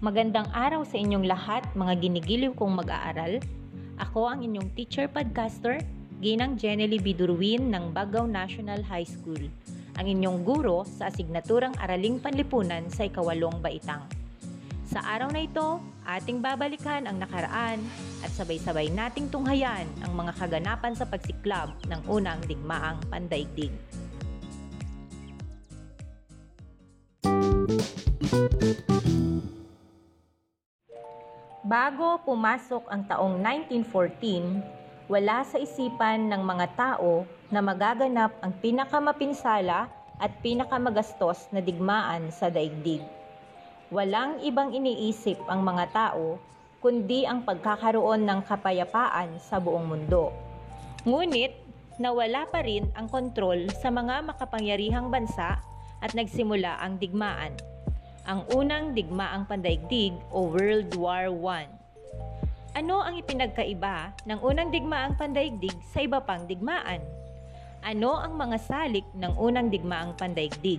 Magandang araw sa inyong lahat, mga ginigiliw kong mag-aaral. Ako ang inyong teacher podcaster, Ginang Jenely Bidurwin ng Bagaw National High School, ang inyong guro sa asignaturang Araling Panlipunan sa Ikawalong Baitang. Sa araw na ito, ating babalikan ang nakaraan at sabay-sabay nating tunghayan ang mga kaganapan sa pagsiklab ng unang digmaang pandaigdig. Bago pumasok ang taong 1914, wala sa isipan ng mga tao na magaganap ang pinakamapinsala at pinakamagastos na digmaan sa daigdig. Walang ibang iniisip ang mga tao kundi ang pagkakaroon ng kapayapaan sa buong mundo. Ngunit nawala pa rin ang kontrol sa mga makapangyarihang bansa at nagsimula ang digmaan ang unang digmaang pandaigdig o World War I. Ano ang ipinagkaiba ng unang digmaang pandaigdig sa iba pang digmaan? Ano ang mga salik ng unang digmaang pandaigdig?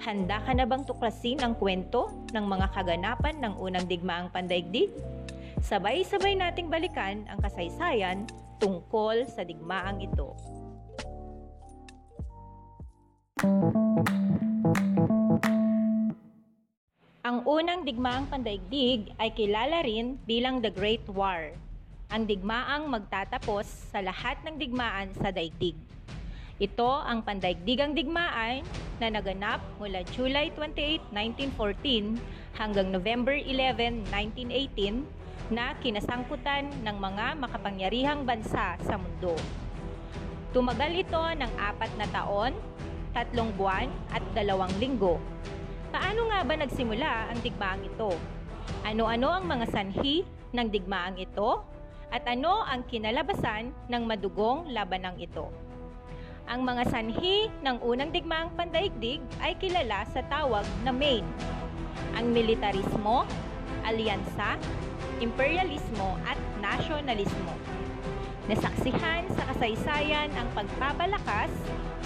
Handa ka na bang tuklasin ang kwento ng mga kaganapan ng unang digmaang pandaigdig? Sabay-sabay nating balikan ang kasaysayan tungkol sa digmaang ito. Ang unang digmaang pandaigdig ay kilala rin bilang The Great War, ang digmaang magtatapos sa lahat ng digmaan sa daigdig. Ito ang pandaigdigang digmaan na naganap mula July 28, 1914 hanggang November 11, 1918 na kinasangkutan ng mga makapangyarihang bansa sa mundo. Tumagal ito ng apat na taon, tatlong buwan at dalawang linggo Paano nga ba nagsimula ang digmaang ito? Ano-ano ang mga sanhi ng digmaang ito? At ano ang kinalabasan ng madugong labanang ito? Ang mga sanhi ng unang digmaang pandaigdig ay kilala sa tawag na main. Ang militarismo, alyansa, imperialismo at nasyonalismo. Nasaksihan sa kasaysayan ang pagpapalakas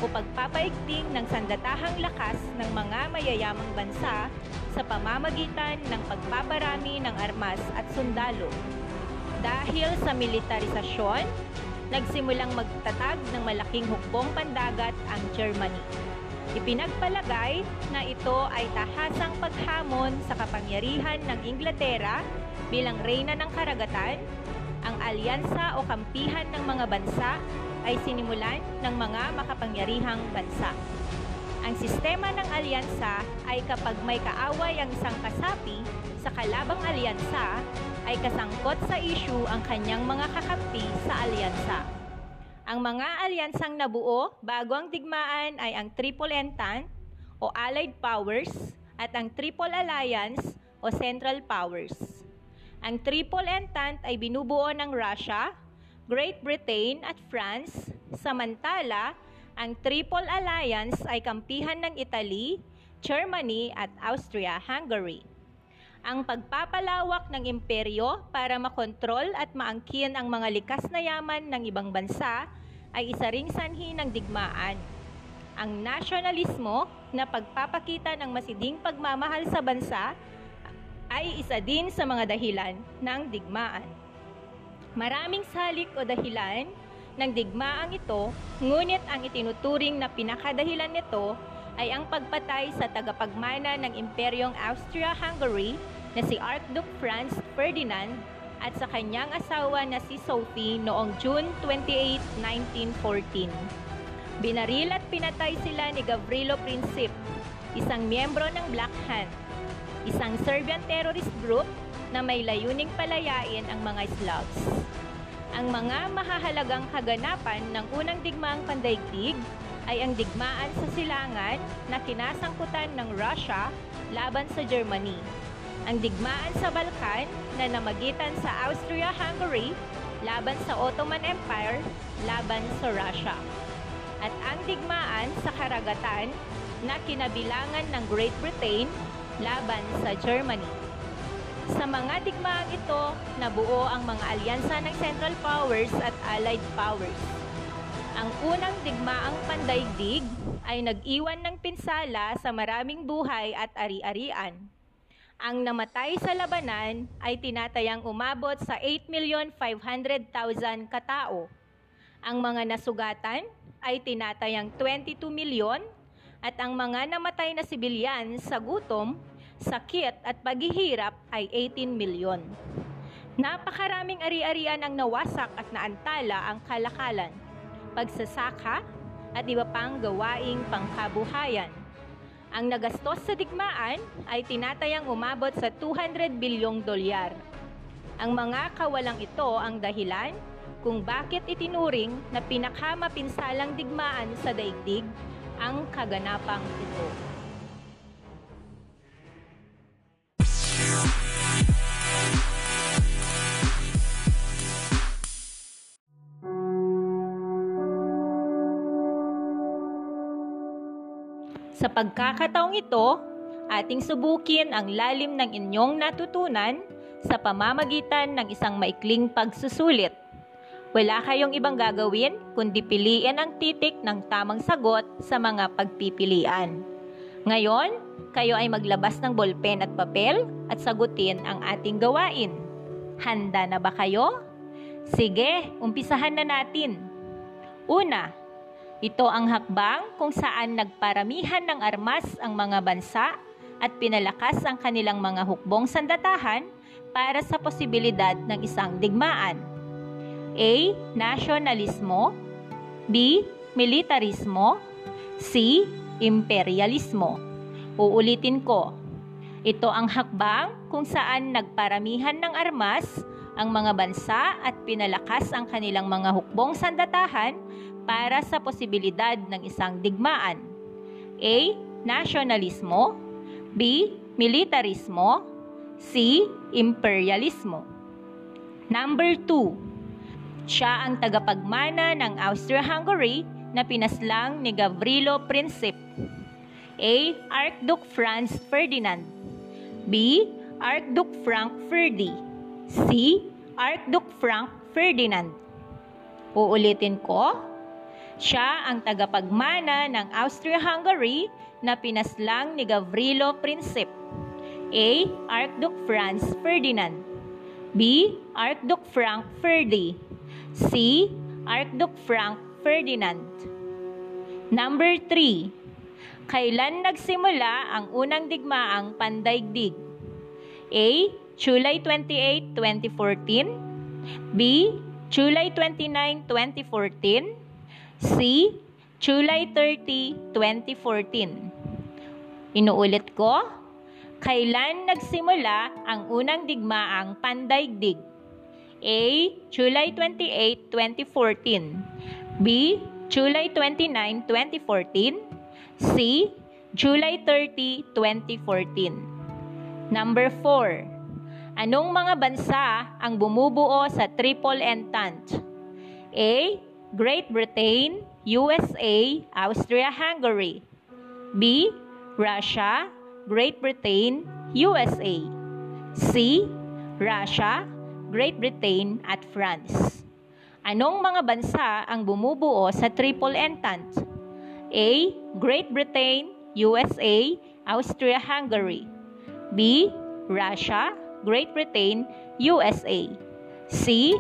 o pagpapaigting ng sandatahang lakas ng mga mayayamang bansa sa pamamagitan ng pagpaparami ng armas at sundalo. Dahil sa militarisasyon, nagsimulang magtatag ng malaking hukbong pandagat ang Germany. Ipinagpalagay na ito ay tahasang paghamon sa kapangyarihan ng Inglaterra bilang reyna ng karagatan, ang alyansa o kampihan ng mga bansa ay sinimulan ng mga makapangyarihang bansa. Ang sistema ng alyansa ay kapag may kaaway ang isang kasapi sa kalabang alyansa, ay kasangkot sa issue ang kanyang mga kakampi sa alyansa. Ang mga alyansang nabuo bago ang digmaan ay ang Triple Entente o Allied Powers at ang Triple Alliance o Central Powers. Ang Triple Entente ay binubuo ng Russia, Great Britain at France, samantala ang Triple Alliance ay kampihan ng Italy, Germany at Austria-Hungary. Ang pagpapalawak ng imperyo para makontrol at maangkin ang mga likas na yaman ng ibang bansa ay isa ring sanhi ng digmaan. Ang nasyonalismo na pagpapakita ng masiding pagmamahal sa bansa ay isa din sa mga dahilan ng digmaan. Maraming salik o dahilan ng digmaang ito, ngunit ang itinuturing na pinakadahilan nito ay ang pagpatay sa tagapagmana ng Imperyong Austria-Hungary na si Archduke Franz Ferdinand at sa kanyang asawa na si Sophie noong June 28, 1914. Binaril at pinatay sila ni Gavrilo Princip, isang miyembro ng Black Hand, isang Serbian terrorist group na may layuning palayain ang mga Slavs. Ang mga mahahalagang kaganapan ng unang digmaang pandaigdig ay ang digmaan sa silangan na kinasangkutan ng Russia laban sa Germany, ang digmaan sa Balkan na namagitan sa Austria-Hungary laban sa Ottoman Empire laban sa Russia, at ang digmaan sa karagatan na kinabilangan ng Great Britain laban sa Germany. Sa mga digmaang ito, nabuo ang mga alyansa ng Central Powers at Allied Powers. Ang unang digmaang pandaigdig ay nag-iwan ng pinsala sa maraming buhay at ari-arian. Ang namatay sa labanan ay tinatayang umabot sa 8,500,000 katao. Ang mga nasugatan ay tinatayang 22 milyon at ang mga namatay na sibilyan sa gutom, sakit at paghihirap ay 18 milyon. Napakaraming ari-arian ang nawasak at naantala ang kalakalan, pagsasaka at iba pang gawaing pangkabuhayan. Ang nagastos sa digmaan ay tinatayang umabot sa 200 bilyong dolyar. Ang mga kawalang ito ang dahilan kung bakit itinuring na pinakamapinsalang digmaan sa daigdig ang kaganapang ito. Sa pagkakataong ito, ating subukin ang lalim ng inyong natutunan sa pamamagitan ng isang maikling pagsusulit. Wala kayong ibang gagawin kundi piliin ang titik ng tamang sagot sa mga pagpipilian. Ngayon, kayo ay maglabas ng bolpen at papel at sagutin ang ating gawain. Handa na ba kayo? Sige, umpisahan na natin. Una, ito ang hakbang kung saan nagparamihan ng armas ang mga bansa at pinalakas ang kanilang mga hukbong sandatahan para sa posibilidad ng isang digmaan. A. Nasyonalismo B. Militarismo C. Imperialismo Uulitin ko. Ito ang hakbang kung saan nagparamihan ng armas ang mga bansa at pinalakas ang kanilang mga hukbong sandatahan para sa posibilidad ng isang digmaan. A. Nasyonalismo B. Militarismo C. Imperialismo Number 2 siya ang tagapagmana ng Austria-Hungary na pinaslang ni Gavrilo Princip. A. Archduke Franz Ferdinand B. Archduke Frank Ferdi C. Archduke Frank Ferdinand Uulitin ko, siya ang tagapagmana ng Austria-Hungary na pinaslang ni Gavrilo Princip. A. Archduke Franz Ferdinand B. Archduke Frank Ferdi C. Archduke Frank Ferdinand. Number 3. Kailan nagsimula ang unang digmaang pandaigdig? A. July 28, 2014 B. July 29, 2014 C. July 30, 2014 Inuulit ko, kailan nagsimula ang unang digmaang pandaigdig? A. July 28, 2014 B. July 29, 2014 C. July 30, 2014 Number 4. Anong mga bansa ang bumubuo sa Triple Entente? A. Great Britain, USA, Austria-Hungary B. Russia, Great Britain, USA C. Russia, Great Britain at France. Anong mga bansa ang bumubuo sa Triple Entente? A. Great Britain, USA, Austria-Hungary. B. Russia, Great Britain, USA. C.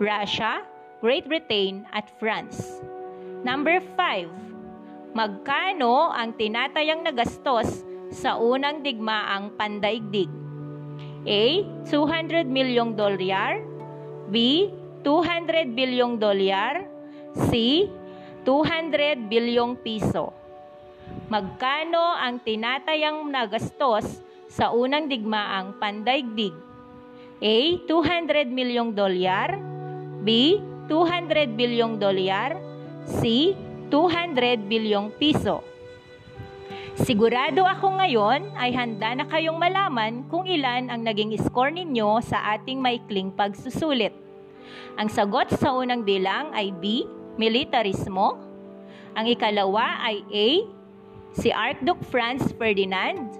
Russia, Great Britain at France. Number 5. Magkano ang tinatayang nagastos sa unang digmaang pandaigdig? A. 200 milyong dolyar B. 200 bilyong dolyar C. 200 bilyong piso Magkano ang tinatayang nagastos sa unang digmaang pandaigdig? A. 200 milyong dolyar B. 200 bilyong dolyar C. 200 bilyong piso Sigurado ako ngayon ay handa na kayong malaman kung ilan ang naging score ninyo sa ating maikling pagsusulit. Ang sagot sa unang bilang ay B, militarismo. Ang ikalawa ay A, si Archduke Franz Ferdinand.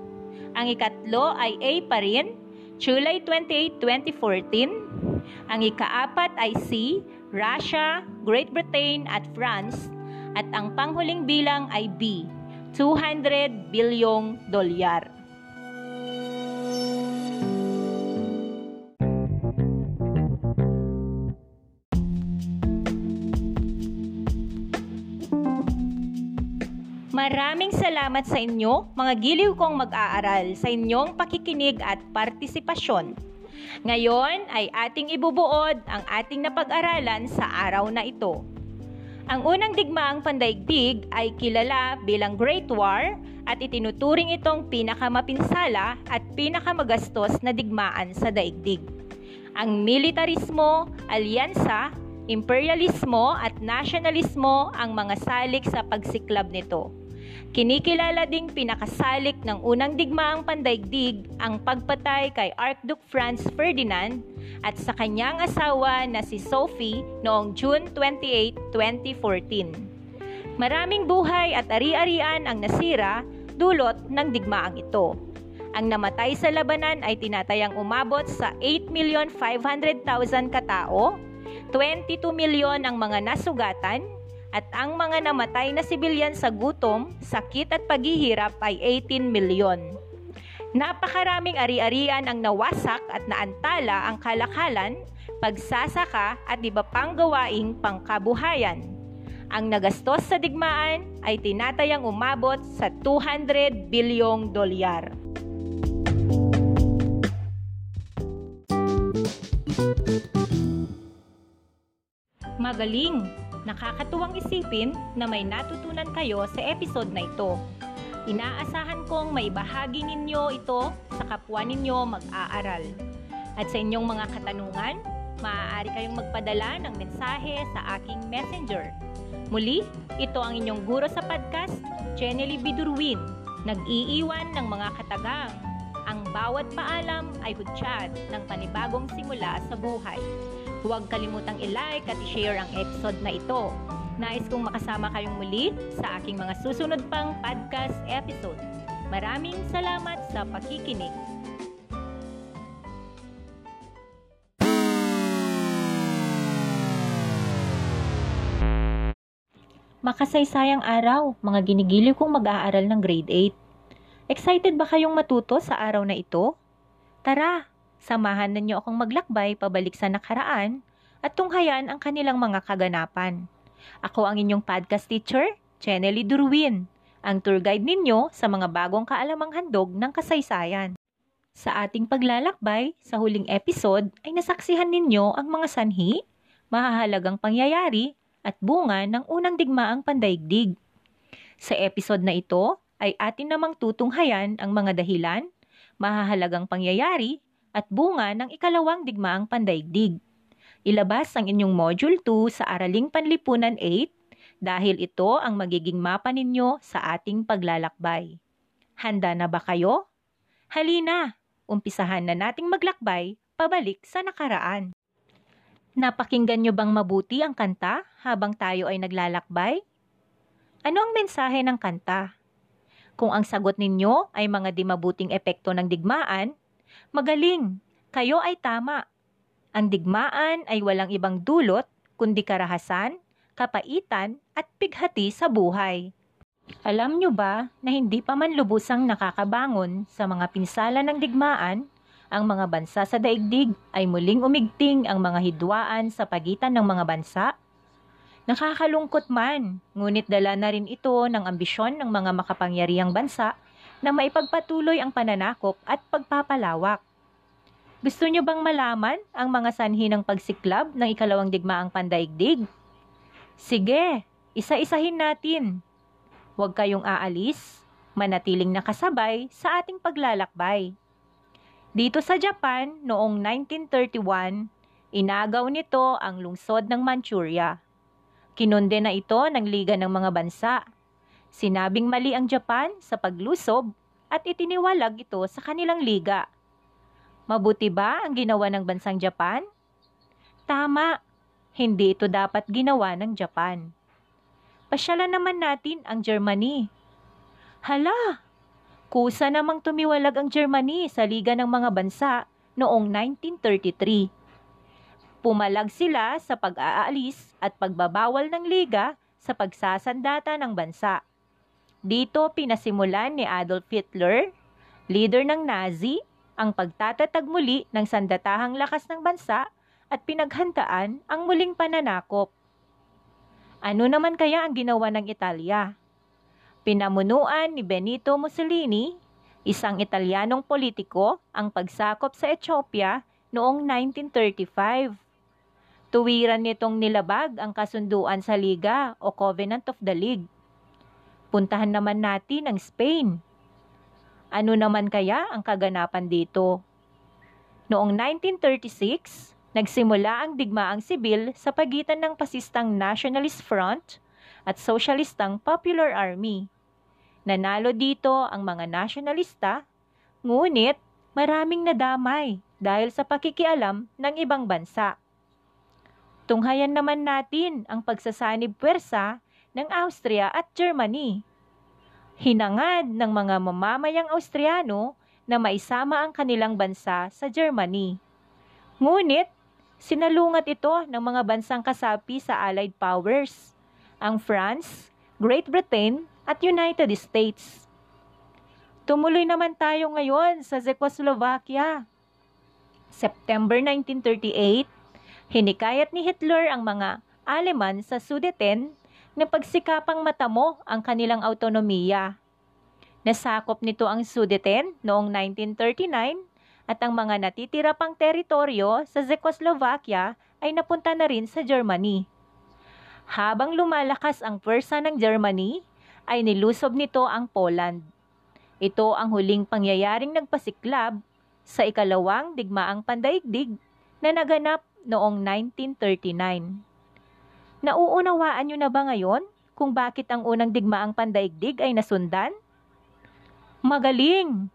Ang ikatlo ay A pa rin, July 28, 2014. Ang ikaapat ay C, Russia, Great Britain at France at ang panghuling bilang ay B, 200 bilyong dolyar. Maraming salamat sa inyo, mga giliw kong mag-aaral, sa inyong pakikinig at partisipasyon. Ngayon ay ating ibubuod ang ating napag-aralan sa araw na ito. Ang unang digmaang pandaigdig ay kilala bilang Great War at itinuturing itong pinakamapinsala at pinakamagastos na digmaan sa daigdig. Ang militarismo, alyansa, imperialismo at nasyonalismo ang mga salik sa pagsiklab nito. Kinikilala ding pinakasalik ng unang digmaang pandaigdig ang pagpatay kay Archduke Franz Ferdinand at sa kanyang asawa na si Sophie noong June 28, 2014. Maraming buhay at ari-arian ang nasira dulot ng digmaang ito. Ang namatay sa labanan ay tinatayang umabot sa 8,500,000 katao, 22 milyon ang mga nasugatan, at ang mga namatay na sibilyan sa gutom, sakit at paghihirap ay 18 milyon. Napakaraming ari-arian ang nawasak at naantala ang kalakalan, pagsasaka at iba pang gawaing pangkabuhayan. Ang nagastos sa digmaan ay tinatayang umabot sa 200 bilyong dolyar. Magaling! Nakakatuwang isipin na may natutunan kayo sa episode na ito. Inaasahan kong may bahagi ninyo ito sa kapwa ninyo mag-aaral. At sa inyong mga katanungan, maaari kayong magpadala ng mensahe sa aking messenger. Muli, ito ang inyong guro sa podcast, Chenely Bidurwin, nag-iiwan ng mga katagang. Ang bawat paalam ay hudyat ng panibagong simula sa buhay. Huwag kalimutang i-like at i-share ang episode na ito. Nais kong makasama kayong muli sa aking mga susunod pang podcast episode. Maraming salamat sa pakikinig. Makasaysayang araw, mga ginigiliw kong mag-aaral ng grade 8. Excited ba kayong matuto sa araw na ito? Tara, Samahan ninyo akong maglakbay pabalik sa nakaraan at tunghayan ang kanilang mga kaganapan. Ako ang inyong podcast teacher, Chenely Durwin, ang tour guide ninyo sa mga bagong kaalamang handog ng kasaysayan. Sa ating paglalakbay, sa huling episode ay nasaksihan ninyo ang mga sanhi, mahahalagang pangyayari at bunga ng unang digmaang pandaigdig. Sa episode na ito ay atin namang tutunghayan ang mga dahilan, mahahalagang pangyayari at bunga ng ikalawang digmaang pandaigdig. Ilabas ang inyong Module 2 sa Araling Panlipunan 8 dahil ito ang magiging mapa ninyo sa ating paglalakbay. Handa na ba kayo? Halina, umpisahan na nating maglakbay pabalik sa nakaraan. Napakinggan nyo bang mabuti ang kanta habang tayo ay naglalakbay? Ano ang mensahe ng kanta? Kung ang sagot ninyo ay mga di mabuting epekto ng digmaan, Magaling, kayo ay tama. Ang digmaan ay walang ibang dulot kundi karahasan, kapaitan at pighati sa buhay. Alam nyo ba na hindi pa man lubusang nakakabangon sa mga pinsala ng digmaan, ang mga bansa sa daigdig ay muling umigting ang mga hidwaan sa pagitan ng mga bansa? Nakakalungkot man, ngunit dala na rin ito ng ambisyon ng mga makapangyarihang bansa na maipagpatuloy ang pananakop at pagpapalawak. Gusto nyo bang malaman ang mga sanhi ng pagsiklab ng ikalawang digmaang pandaigdig? Sige, isa-isahin natin. Huwag kayong aalis, manatiling nakasabay sa ating paglalakbay. Dito sa Japan, noong 1931, inagaw nito ang lungsod ng Manchuria. Kinunde na ito ng Liga ng mga Bansa Sinabing mali ang Japan sa paglusob at itiniwalag ito sa kanilang liga. Mabuti ba ang ginawa ng bansang Japan? Tama, hindi ito dapat ginawa ng Japan. Pasyalan naman natin ang Germany. Hala, kusa namang tumiwalag ang Germany sa Liga ng mga Bansa noong 1933. Pumalag sila sa pag-aalis at pagbabawal ng liga sa pagsasandata ng bansa. Dito pinasimulan ni Adolf Hitler, leader ng Nazi, ang pagtatatag muli ng sandatahang lakas ng bansa at pinaghandaan ang muling pananakop. Ano naman kaya ang ginawa ng Italia? Pinamunuan ni Benito Mussolini, isang Italianong politiko, ang pagsakop sa Ethiopia noong 1935. Tuwiran nitong nilabag ang kasunduan sa Liga o Covenant of the League. Puntahan naman natin ang Spain. Ano naman kaya ang kaganapan dito? Noong 1936, nagsimula ang digmaang sibil sa pagitan ng pasistang Nationalist Front at Socialistang Popular Army. Nanalo dito ang mga nasyonalista, ngunit maraming nadamay dahil sa pakikialam ng ibang bansa. Tunghayan naman natin ang pagsasanib pwersa ng Austria at Germany. Hinangad ng mga mamamayang Austriano na maisama ang kanilang bansa sa Germany. Ngunit, sinalungat ito ng mga bansang kasapi sa Allied Powers, ang France, Great Britain at United States. Tumuloy naman tayo ngayon sa Czechoslovakia. September 1938, hinikayat ni Hitler ang mga Aleman sa Sudeten na pagsikapang matamo ang kanilang autonomiya Nasakop nito ang Sudeten noong 1939 at ang mga natitira pang teritoryo sa Czechoslovakia ay napunta na rin sa Germany. Habang lumalakas ang pwersa ng Germany, ay nilusob nito ang Poland. Ito ang huling pangyayaring nagpasiklab sa ikalawang digmaang pandaigdig na naganap noong 1939. Nauunawaan nyo na ba ngayon kung bakit ang unang digmaang pandaigdig ay nasundan? Magaling!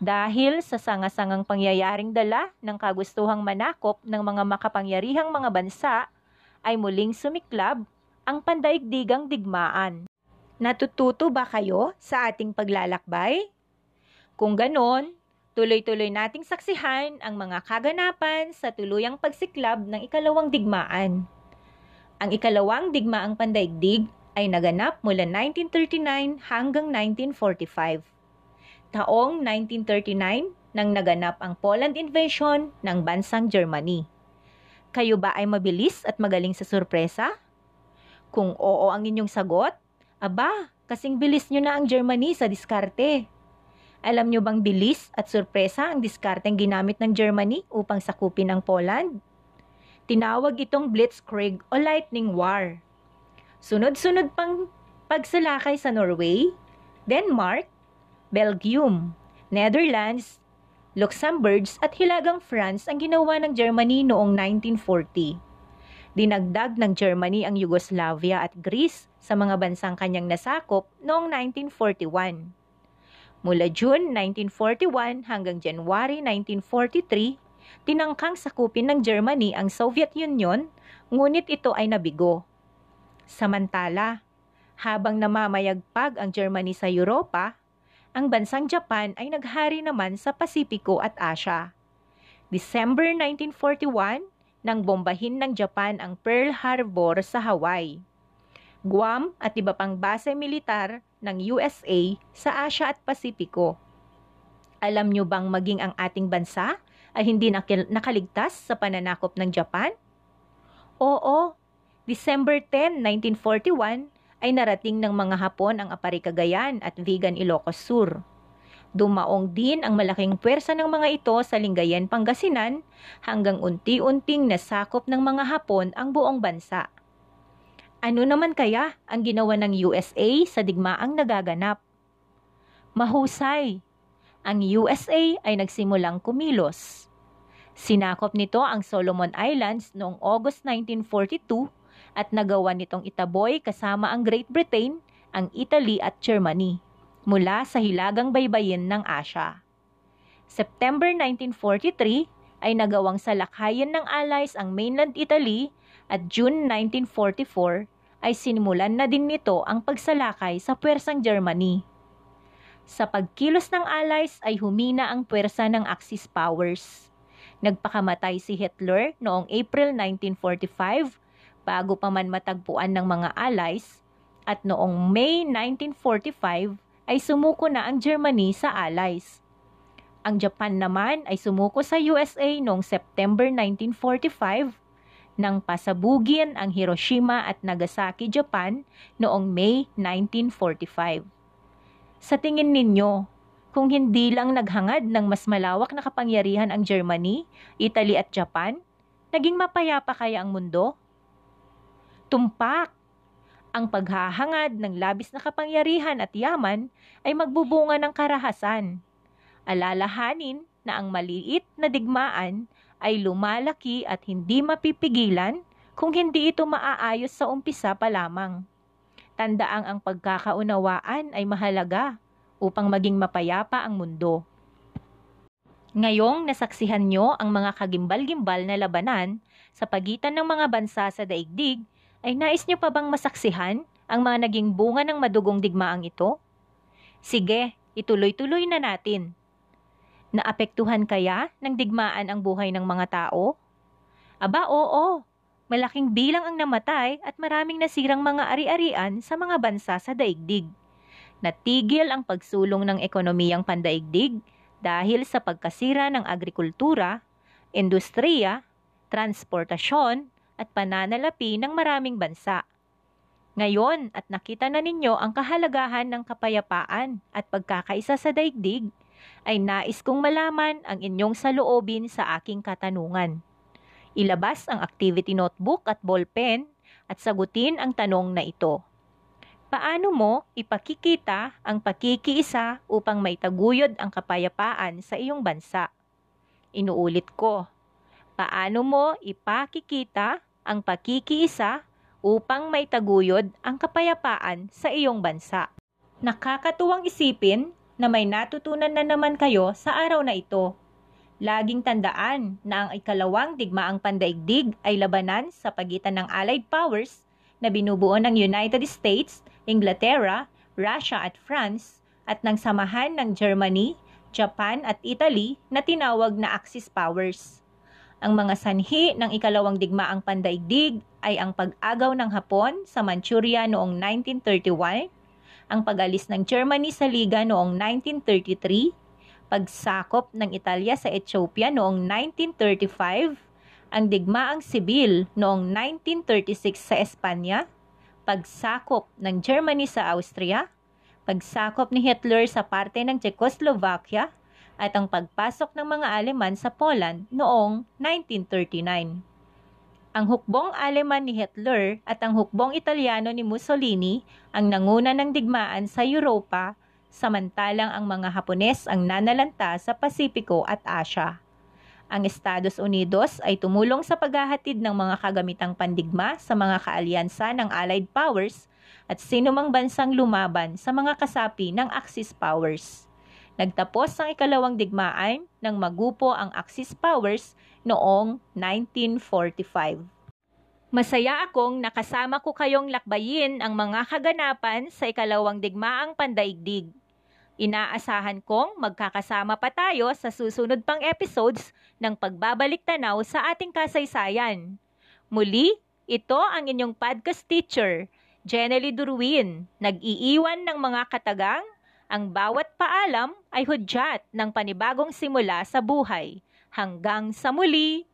Dahil sa sanga-sangang pangyayaring dala ng kagustuhang manakop ng mga makapangyarihang mga bansa, ay muling sumiklab ang pandaigdigang digmaan. Natututo ba kayo sa ating paglalakbay? Kung ganon, tuloy-tuloy nating saksihan ang mga kaganapan sa tuluyang pagsiklab ng ikalawang digmaan. Ang ikalawang digmaang pandaigdig ay naganap mula 1939 hanggang 1945 taong 1939 nang naganap ang Poland invasion ng bansang Germany. Kayo ba ay mabilis at magaling sa sorpresa? Kung oo ang inyong sagot, aba, kasing bilis nyo na ang Germany sa diskarte. Alam nyo bang bilis at sorpresa ang diskarteng ginamit ng Germany upang sakupin ang Poland? Tinawag itong Blitzkrieg o Lightning War. Sunod-sunod pang pagsalakay sa Norway, Denmark, Belgium, Netherlands, Luxembourg at Hilagang France ang ginawa ng Germany noong 1940. Dinagdag ng Germany ang Yugoslavia at Greece sa mga bansang kanyang nasakop noong 1941. Mula June 1941 hanggang January 1943, tinangkang sakupin ng Germany ang Soviet Union, ngunit ito ay nabigo. Samantala, habang namamayagpag ang Germany sa Europa, ang bansang Japan ay naghari naman sa Pasipiko at Asya. December 1941, nang bombahin ng Japan ang Pearl Harbor sa Hawaii. Guam at iba pang base militar ng USA sa Asya at Pasipiko. Alam nyo bang maging ang ating bansa ay hindi nakaligtas sa pananakop ng Japan? Oo, December 10, 1941, ay narating ng mga Hapon ang Aparicagayan at Vigan Ilocos Sur. Dumaong din ang malaking pwersa ng mga ito sa Lingayen, Pangasinan hanggang unti-unting nasakop ng mga Hapon ang buong bansa. Ano naman kaya ang ginawa ng USA sa digmaang nagaganap? Mahusay! Ang USA ay nagsimulang kumilos. Sinakop nito ang Solomon Islands noong August 1942 at nagawa nitong itaboy kasama ang Great Britain, ang Italy at Germany mula sa hilagang baybayin ng Asya. September 1943 ay nagawang salakayan ng Allies ang mainland Italy at June 1944 ay sinimulan na din nito ang pagsalakay sa puwersang Germany. Sa pagkilos ng Allies ay humina ang puwersa ng Axis powers. Nagpakamatay si Hitler noong April 1945 bago pa man matagpuan ng mga allies at noong May 1945 ay sumuko na ang Germany sa allies. Ang Japan naman ay sumuko sa USA noong September 1945 nang pasabugin ang Hiroshima at Nagasaki, Japan noong May 1945. Sa tingin ninyo, kung hindi lang naghangad ng mas malawak na kapangyarihan ang Germany, Italy at Japan, naging mapayapa kaya ang mundo? Tumpak! Ang paghahangad ng labis na kapangyarihan at yaman ay magbubunga ng karahasan. Alalahanin na ang maliit na digmaan ay lumalaki at hindi mapipigilan kung hindi ito maaayos sa umpisa pa lamang. Tandaang ang pagkakaunawaan ay mahalaga upang maging mapayapa ang mundo. Ngayong nasaksihan nyo ang mga kagimbal-gimbal na labanan sa pagitan ng mga bansa sa daigdig, ay nais nyo pa bang masaksihan ang mga naging bunga ng madugong digmaang ito? Sige, ituloy-tuloy na natin. Naapektuhan kaya ng digmaan ang buhay ng mga tao? Aba oo, malaking bilang ang namatay at maraming nasirang mga ari-arian sa mga bansa sa daigdig natigil ang pagsulong ng ekonomiyang pandaigdig dahil sa pagkasira ng agrikultura, industriya, transportasyon at pananalapi ng maraming bansa. Ngayon at nakita na ninyo ang kahalagahan ng kapayapaan at pagkakaisa sa daigdig, ay nais kong malaman ang inyong saloobin sa aking katanungan. Ilabas ang activity notebook at ballpen at sagutin ang tanong na ito. Paano mo ipakikita ang pakikiisa upang maitaguyod ang kapayapaan sa iyong bansa? Inuulit ko, paano mo ipakikita ang pakikiisa upang maitaguyod ang kapayapaan sa iyong bansa? Nakakatuwang isipin na may natutunan na naman kayo sa araw na ito. Laging tandaan na ang ikalawang digmaang pandaigdig ay labanan sa pagitan ng Allied Powers na binubuo ng United States Inglaterra, Russia at France at ng samahan ng Germany, Japan at Italy na tinawag na Axis powers. Ang mga sanhi ng ikalawang digmaang pandaigdig ay ang pag-agaw ng Hapon sa Manchuria noong 1931, ang pag-alis ng Germany sa Liga noong 1933, pagsakop ng Italya sa Ethiopia noong 1935, ang digmaang sibil noong 1936 sa Espanya, pagsakop ng Germany sa Austria, pagsakop ni Hitler sa parte ng Czechoslovakia, at ang pagpasok ng mga Aleman sa Poland noong 1939. Ang hukbong Aleman ni Hitler at ang hukbong Italiano ni Mussolini ang nanguna ng digmaan sa Europa, samantalang ang mga Hapones ang nanalanta sa Pasipiko at Asya. Ang Estados Unidos ay tumulong sa paghahatid ng mga kagamitang pandigma sa mga kaalyansa ng Allied Powers at sinumang bansang lumaban sa mga kasapi ng Axis Powers. Nagtapos ang ikalawang digmaan nang magupo ang Axis Powers noong 1945. Masaya akong nakasama ko kayong lakbayin ang mga kaganapan sa ikalawang digmaang pandaigdig. Inaasahan kong magkakasama pa tayo sa susunod pang episodes ng pagbabalik tanaw sa ating kasaysayan. Muli, ito ang inyong podcast teacher, Jenely Durwin, nag-iiwan ng mga katagang, ang bawat paalam ay hudyat ng panibagong simula sa buhay. Hanggang sa muli!